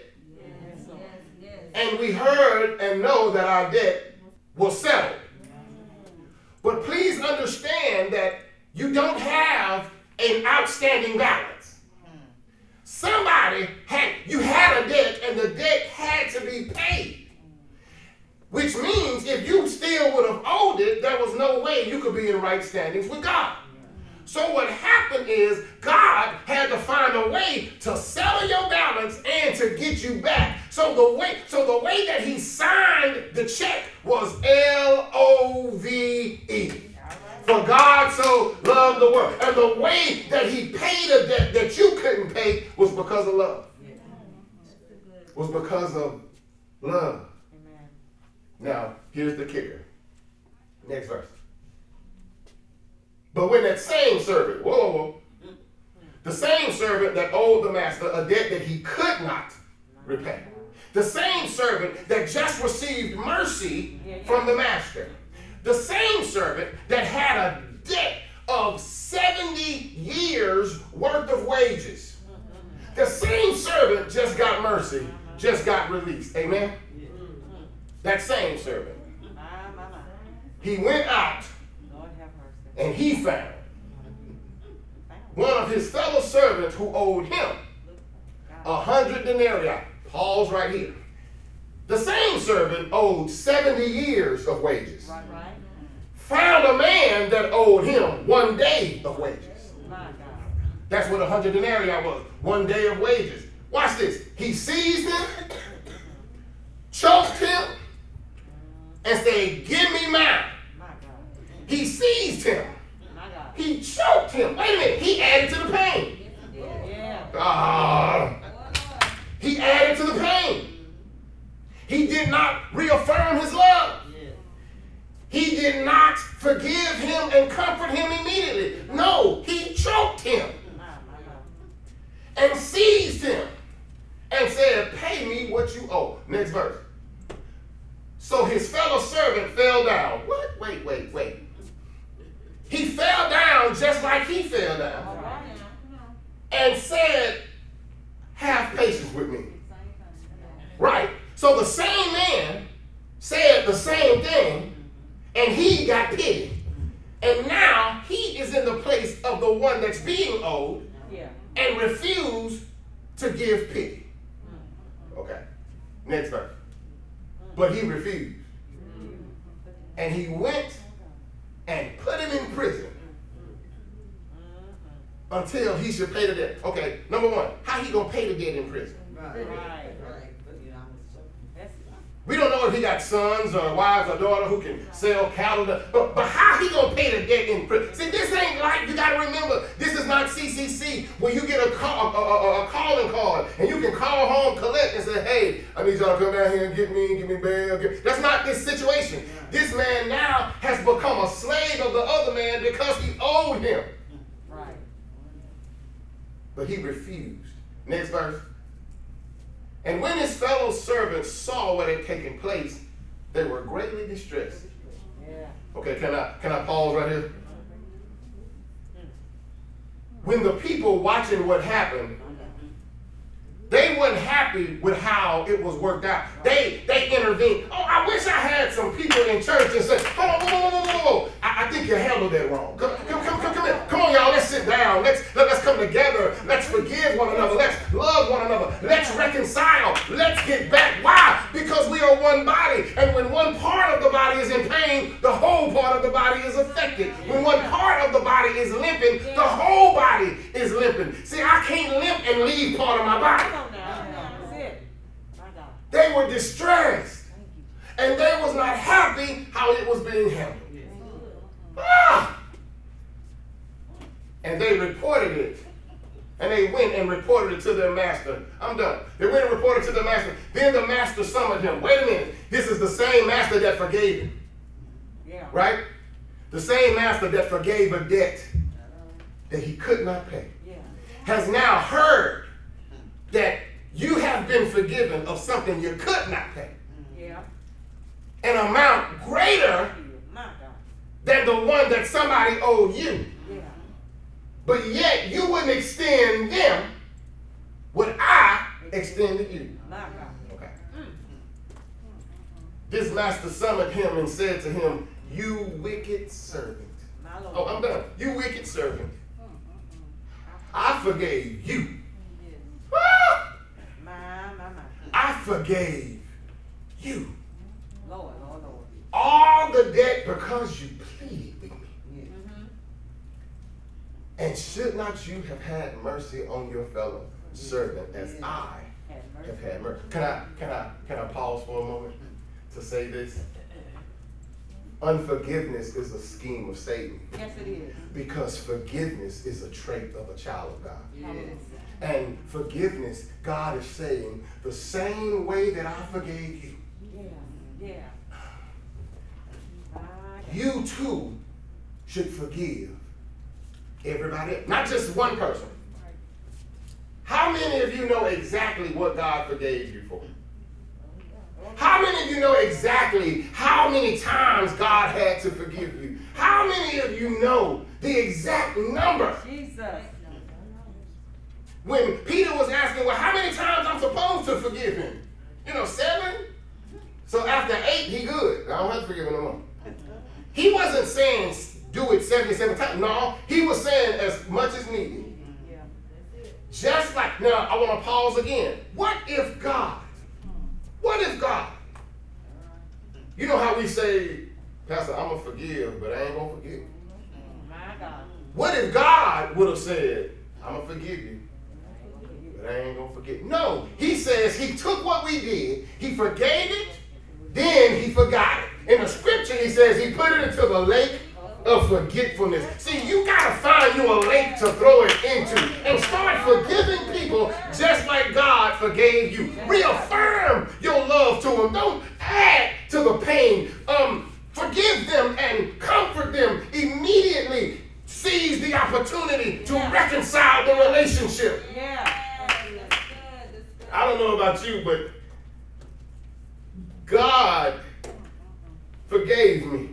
And we heard and know that our debt was settled. But please understand that you don't have an outstanding balance. Somebody had, you had a debt and the debt had to be paid. Which means if you still would have owed it, there was no way you could be in right standings with God. So what happened is God had to find a way to settle your balance and to get you back. So the way, so the way that he signed the check was L-O-V-E. For God so loved the world. And the way that he paid a debt that you couldn't pay was because of love. Was because of love. Now, here's the kicker. Next verse. But when that same servant, whoa, whoa, whoa, the same servant that owed the master a debt that he could not repay, the same servant that just received mercy from the master, the same servant that had a debt of 70 years worth of wages, the same servant just got mercy, just got released. Amen? That same servant. He went out and he found one of his fellow servants who owed him a hundred denarii. Pause right here. The same servant owed 70 years of wages. Right, right. Found a man that owed him one day of wages. That's what a hundred denarii was. One day of wages. Watch this. He seized him, [coughs] choked him, and said, Give me mine. He seized him. He choked him. Wait a minute. He added to the pain. Yeah. Ah. He added to the pain. He did not reaffirm his love. He did not forgive him and comfort him immediately. No, he choked him and seized him and said, Pay me what you owe. Next verse. So his fellow servant fell down. What? Wait, wait, wait. He fell down just like he fell down and said, Have patience with me. Right. So the same man said the same thing, and he got pity. And now he is in the place of the one that's being owed Yeah. and refused to give pity. Mm. Okay. Next verse. But he refused. Mm. And he went and put him in prison mm-hmm. until he should pay the debt. Okay, number one, how he gonna pay the debt in prison? Right. We don't know if he got sons or wives or daughter who can sell cattle, to- but, but how he gonna pay the debt in prison? See, this ain't like you gotta remember. This is not CCC where you get a call, a, a, a calling card and you can call home, collect, and say, "Hey, I need y'all to come down here and get me, give me bail." Get... That's not this situation. This man now has become a slave of the other man because he owed him, right. but he refused. Next verse. And when his fellow servants saw what had taken place, they were greatly distressed. Yeah. Okay, can I can I pause right here? When the people watching what happened, they weren't happy with how it was worked out. They they intervened. Oh, I wish I had some people in church and said, hold on, whoa, whoa, whoa, whoa, whoa. I, I think you handled that wrong. Come, on, y'all. Let's sit down. Let's let, let's come together. Let's forgive one another. Let's love one another. Let's reconcile. Let's get back. Why? Because we are one body. And when one part of the body is in pain, the whole part of the body is affected. When one part of the body is limping, the whole body is limping. See, I can't limp and leave part of my body. Come on now. That's it. My God. They were distressed. And they was not happy how it was being handled. Ah! And they reported it. And they went and reported it to their master. I'm done. They went and reported to the master. Then the master summoned him. Wait a minute. This is the same master that forgave him, Yeah. right? The same master that forgave a debt that he could not pay Yeah. has now heard that you have been forgiven of something you could not pay. Yeah. An amount greater than the one that somebody owed you. But yet you wouldn't extend them what I extended you. Okay. This master summoned him and said to him, You wicked servant. Oh, I'm done. You wicked servant. I forgave you. Ah! I forgave you. Lord, Lord, Lord. All the debt because you pleaded with me. Mm-hmm. And should not you have had mercy on your fellow servant as I Have had mercy? Can I can I can I pause for a moment to say this? Unforgiveness is a scheme of Satan Yes, it is. because forgiveness is a trait of a child of God. Hallelujah. And forgiveness, God is saying, the same way that I forgave you, Yeah. Yeah. You too should forgive everybody, not just one person. How many of you know exactly what God forgave you for? How many of you know exactly how many times God had to forgive you? How many of you know the exact number? Jesus. When Peter was asking, well, how many times I'm supposed to forgive him? You know, seven? So after eight, he good. I don't have to forgive him no more. He wasn't saying do it 77 times. No, he was saying as much as needed. Yeah. Just like, now I want to pause again. What if God, what if God, you know how we say, Pastor, I'm going to forgive, but I ain't going to forgive. My God. What if God would have said, I'm going to forgive you, but I ain't going to forget? No, he says he took what we did, he forgave it, then he forgot it. In the scripture, he says he put it into the lake of forgetfulness. See, you got to find you a lake to throw it into and start forgiving people just like God forgave you. Reaffirm your love to them. Don't add to the pain. Um, forgive them and comfort them immediately. Seize the opportunity to reconcile the relationship. Yeah. I don't know about you, but God forgave me.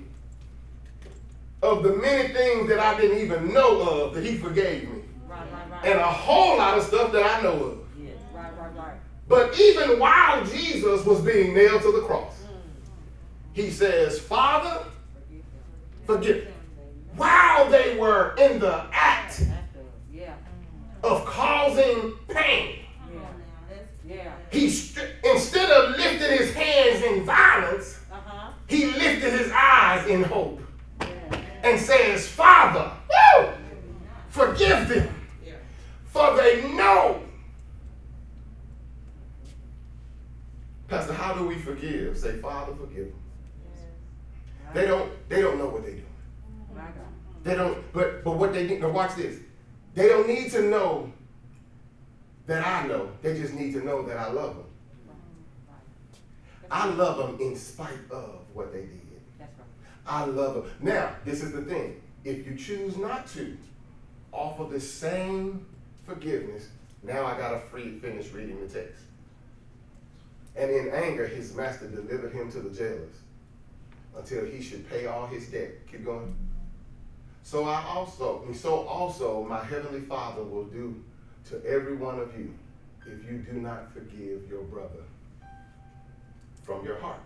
Of the many things that I didn't even know of that he forgave me. Right, right, right. And a whole lot of stuff that I know of. Yes, right, right, right. But even while Jesus was being nailed to the cross, he says, Father, forgive them. While they were in the act Yeah, of causing pain, yeah, yeah. he st- instead of lifting his hands in violence, Uh-huh. he lifted his eyes in hope Yeah. And says, Father, woo, forgive them, for they know. Pastor, how do we forgive? Say, Father, forgive them. They don't. They don't know what they do. My God. They don't. But but what they need. Now watch this. They don't need to know that I know. They just need to know that I love them. I love them in spite of what they did. I love them. Now, this is the thing. If you choose not to offer the same forgiveness, now I gotta free, finish reading the text. And in anger, his master delivered him to the jailers until he should pay all his debt. Keep going. So I also, so also my heavenly Father will do to every one of you if you do not forgive your brother from your heart.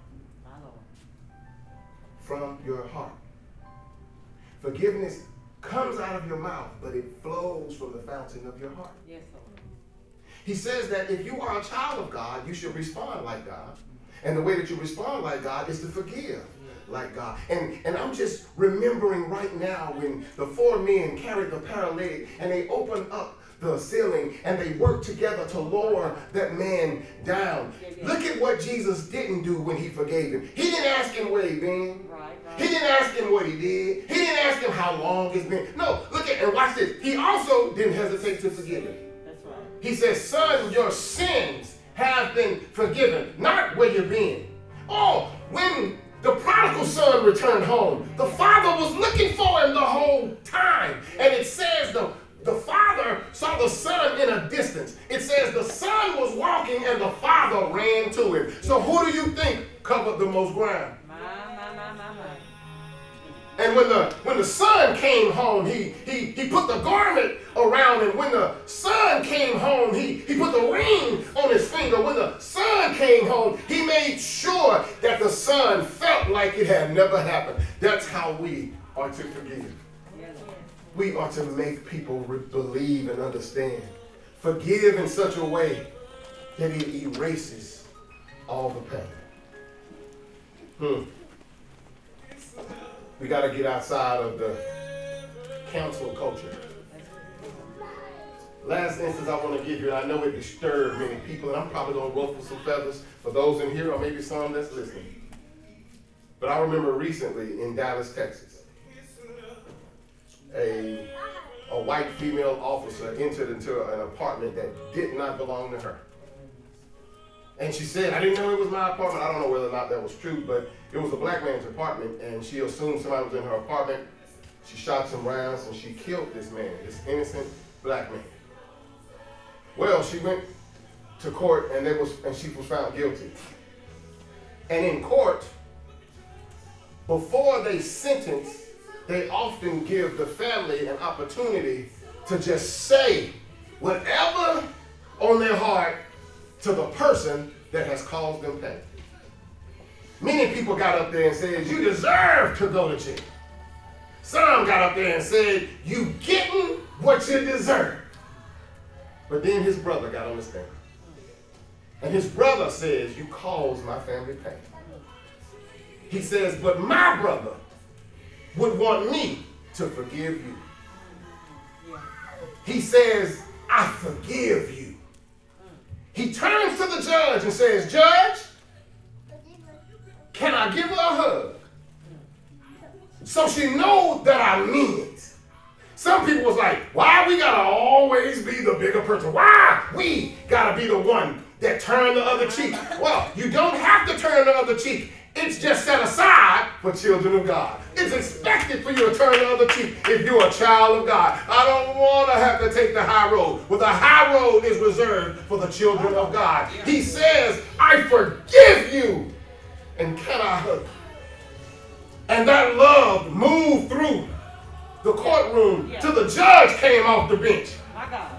From your heart. Forgiveness comes out of your mouth, but it flows from the fountain of your heart. Yes, Lord. He says that if you are a child of God, you should respond like God. And the way that you respond like God is to forgive like God. And, and I'm just remembering right now when the four men carried the paralytic and they opened up the ceiling and they worked together to lower that man down. Look at what Jesus didn't do when he forgave him. He didn't ask him where he been. Right, right. He didn't ask him what he did. He didn't ask him how long it's been. No, look at and watch this. He also didn't hesitate to forgive him. That's right. He says, Son, your sins have been forgiven, not where you've been. Oh, when the prodigal son returned home, the father was looking for him the whole time. And it says the, the father saw the son in a distance. It says the son was walking and the father ran to him. So who do you think covered the most ground? My, my, my, my, my. And when the when the son came home, he he he put the garment around him. When the son came home, he he put the ring on his finger. When the son came home, he made sure that the son felt like it had never happened. That's how we are to forgive. We are to make people believe and understand. Forgive in such a way that it erases all the pain. Hmm. We got to get outside of the cancel culture. Last instance I want to give you, and I know it disturbed many people, and I'm probably going to ruffle some feathers for those in here or maybe some that's listening. But I remember recently in Dallas, Texas, a, a white female officer entered into an apartment that did not belong to her. And she said, I didn't know it was my apartment. I don't know whether or not that was true, but it was a black man's apartment, and she assumed somebody was in her apartment. She shot some rounds and she killed this man, this innocent black man. Well, she went to court and there was and she was found guilty. And in court, before they sentence, they often give the family an opportunity to just say whatever on their heart to the person that has caused them pain. Many people got up there and said, You deserve to go to jail. Some got up there and said, You getting what you deserve. But then his brother got on the stand. And his brother says, You caused my family pain. He says, But my brother would want me to forgive you. He says, I forgive you. He turns to the judge and says, Judge, can I give her a hug? So she knows that I mean it. Some people was like, why we gotta always be the bigger person? Why we gotta be the one that turn the other cheek? Well, you don't have to turn the other cheek. It's just set aside for children of God. It's expected for you to turn the other cheek if you're a child of God. I don't want to have to take the high road. Well, the high road is reserved for the children of God. He says, I forgive you. And can I hug? And that love moved through the courtroom till the judge came off the bench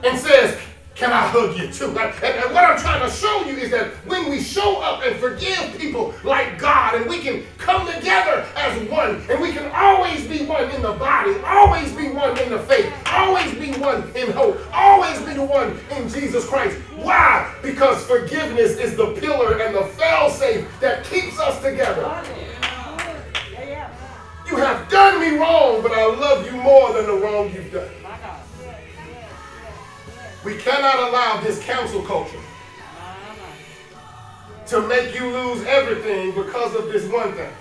and says, Can I hug you too? And, and what I'm trying to show you is that when we show up and forgive people like God, and we can come together as one, and we can always be one in the body, always be one in the faith, always be one in hope, always be the one in Jesus Christ. Why? Because forgiveness is the pillar and the failsafe that keeps us together. You have done me wrong, but I love you more than the wrong you've done. We cannot allow this cancel culture to make you lose everything because of this one thing.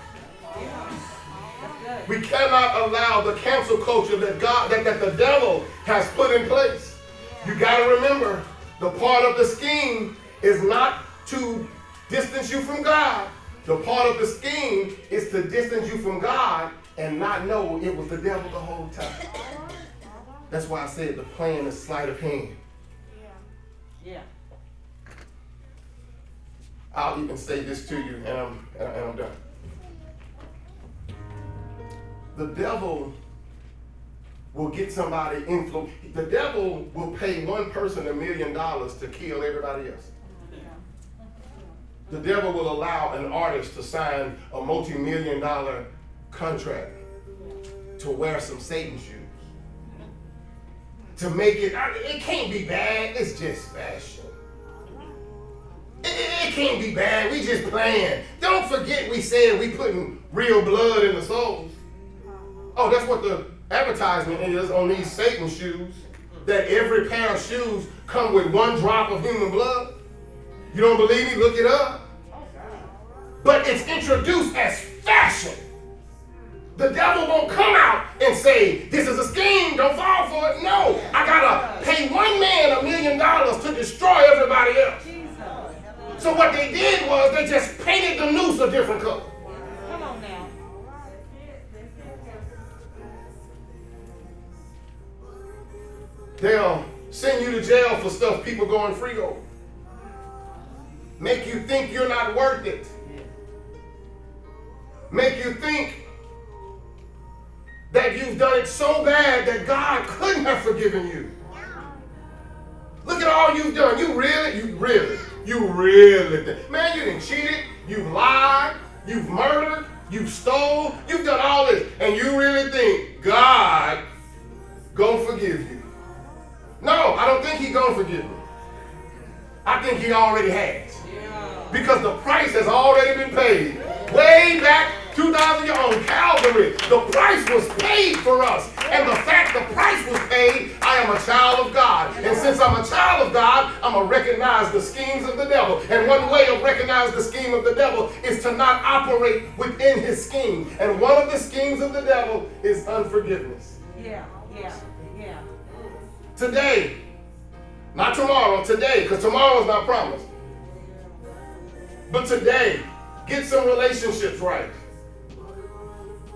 We cannot allow the cancel culture that God that, that the devil has put in place. You gotta remember, the part of the scheme is not to distance you from God. The part of the scheme is to distance you from God and not know it was the devil the whole time. That's why I said the plan is sleight of hand. Yeah. I'll even say this to you, and I'm, and I'm done. The devil will get somebody influence. The devil will pay one person a million dollars to kill everybody else. The devil will allow an artist to sign a multi-million dollar contract to wear some Satan shoes. To make it, I- it can't be bad, it's just fashion. It, it- it can't be bad. We just playing. Don't forget we said we putting real blood in the souls. Oh, that's what the advertisement is on these Satan shoes. That every pair of shoes come with one drop of human blood. You don't believe me? Look it up. But it's introduced as fashion. The devil won't come out and say, this is a scheme, don't fall for it. No, I gotta pay one man a million dollars to destroy everybody else. So what they did was they just painted the noose a different color. Come on now. They'll send you to jail for stuff people going free over. Make you think you're not worth it. Make you think that you've done it so bad that God couldn't have forgiven you. Look at all you've done. You really, you really, you really did. Man, you didn't cheated, you've lied, you've murdered, you've stole, you've done all this, and you really think God gonna forgive you. No, I don't think he gonna forgive me. I think he already has. Yeah. Because the price has already been paid. Way back 2,000 years on Calvary, the price was paid for us. And the fact the price was paid, I am a child of God. And since I'm a child of God, I'm going to recognize the schemes of the devil. And one way of recognizing the scheme of the devil is to not operate within his scheme. And one of the schemes of the devil is unforgiveness. Yeah, yeah, yeah. Today, not tomorrow, today, because tomorrow's not promised. But today, get some relationships right.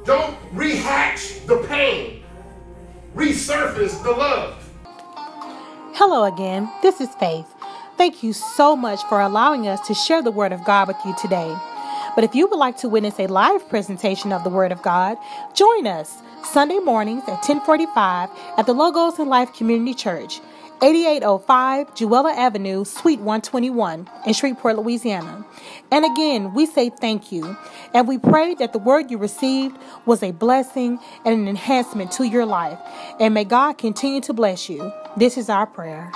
Don't rehatch the pain, resurface the love. Hello again. This is Faith. Thank you so much for allowing us to share the Word of God with you today. But if you would like to witness a live presentation of the Word of God, join us Sunday mornings at 1045 at the Logos and Life Community Church, 8805 Juella Avenue, Suite 121 in Shreveport, Louisiana. And again, we say thank you. And we pray that the word you received was a blessing and an enhancement to your life. And may God continue to bless you. This is our prayer.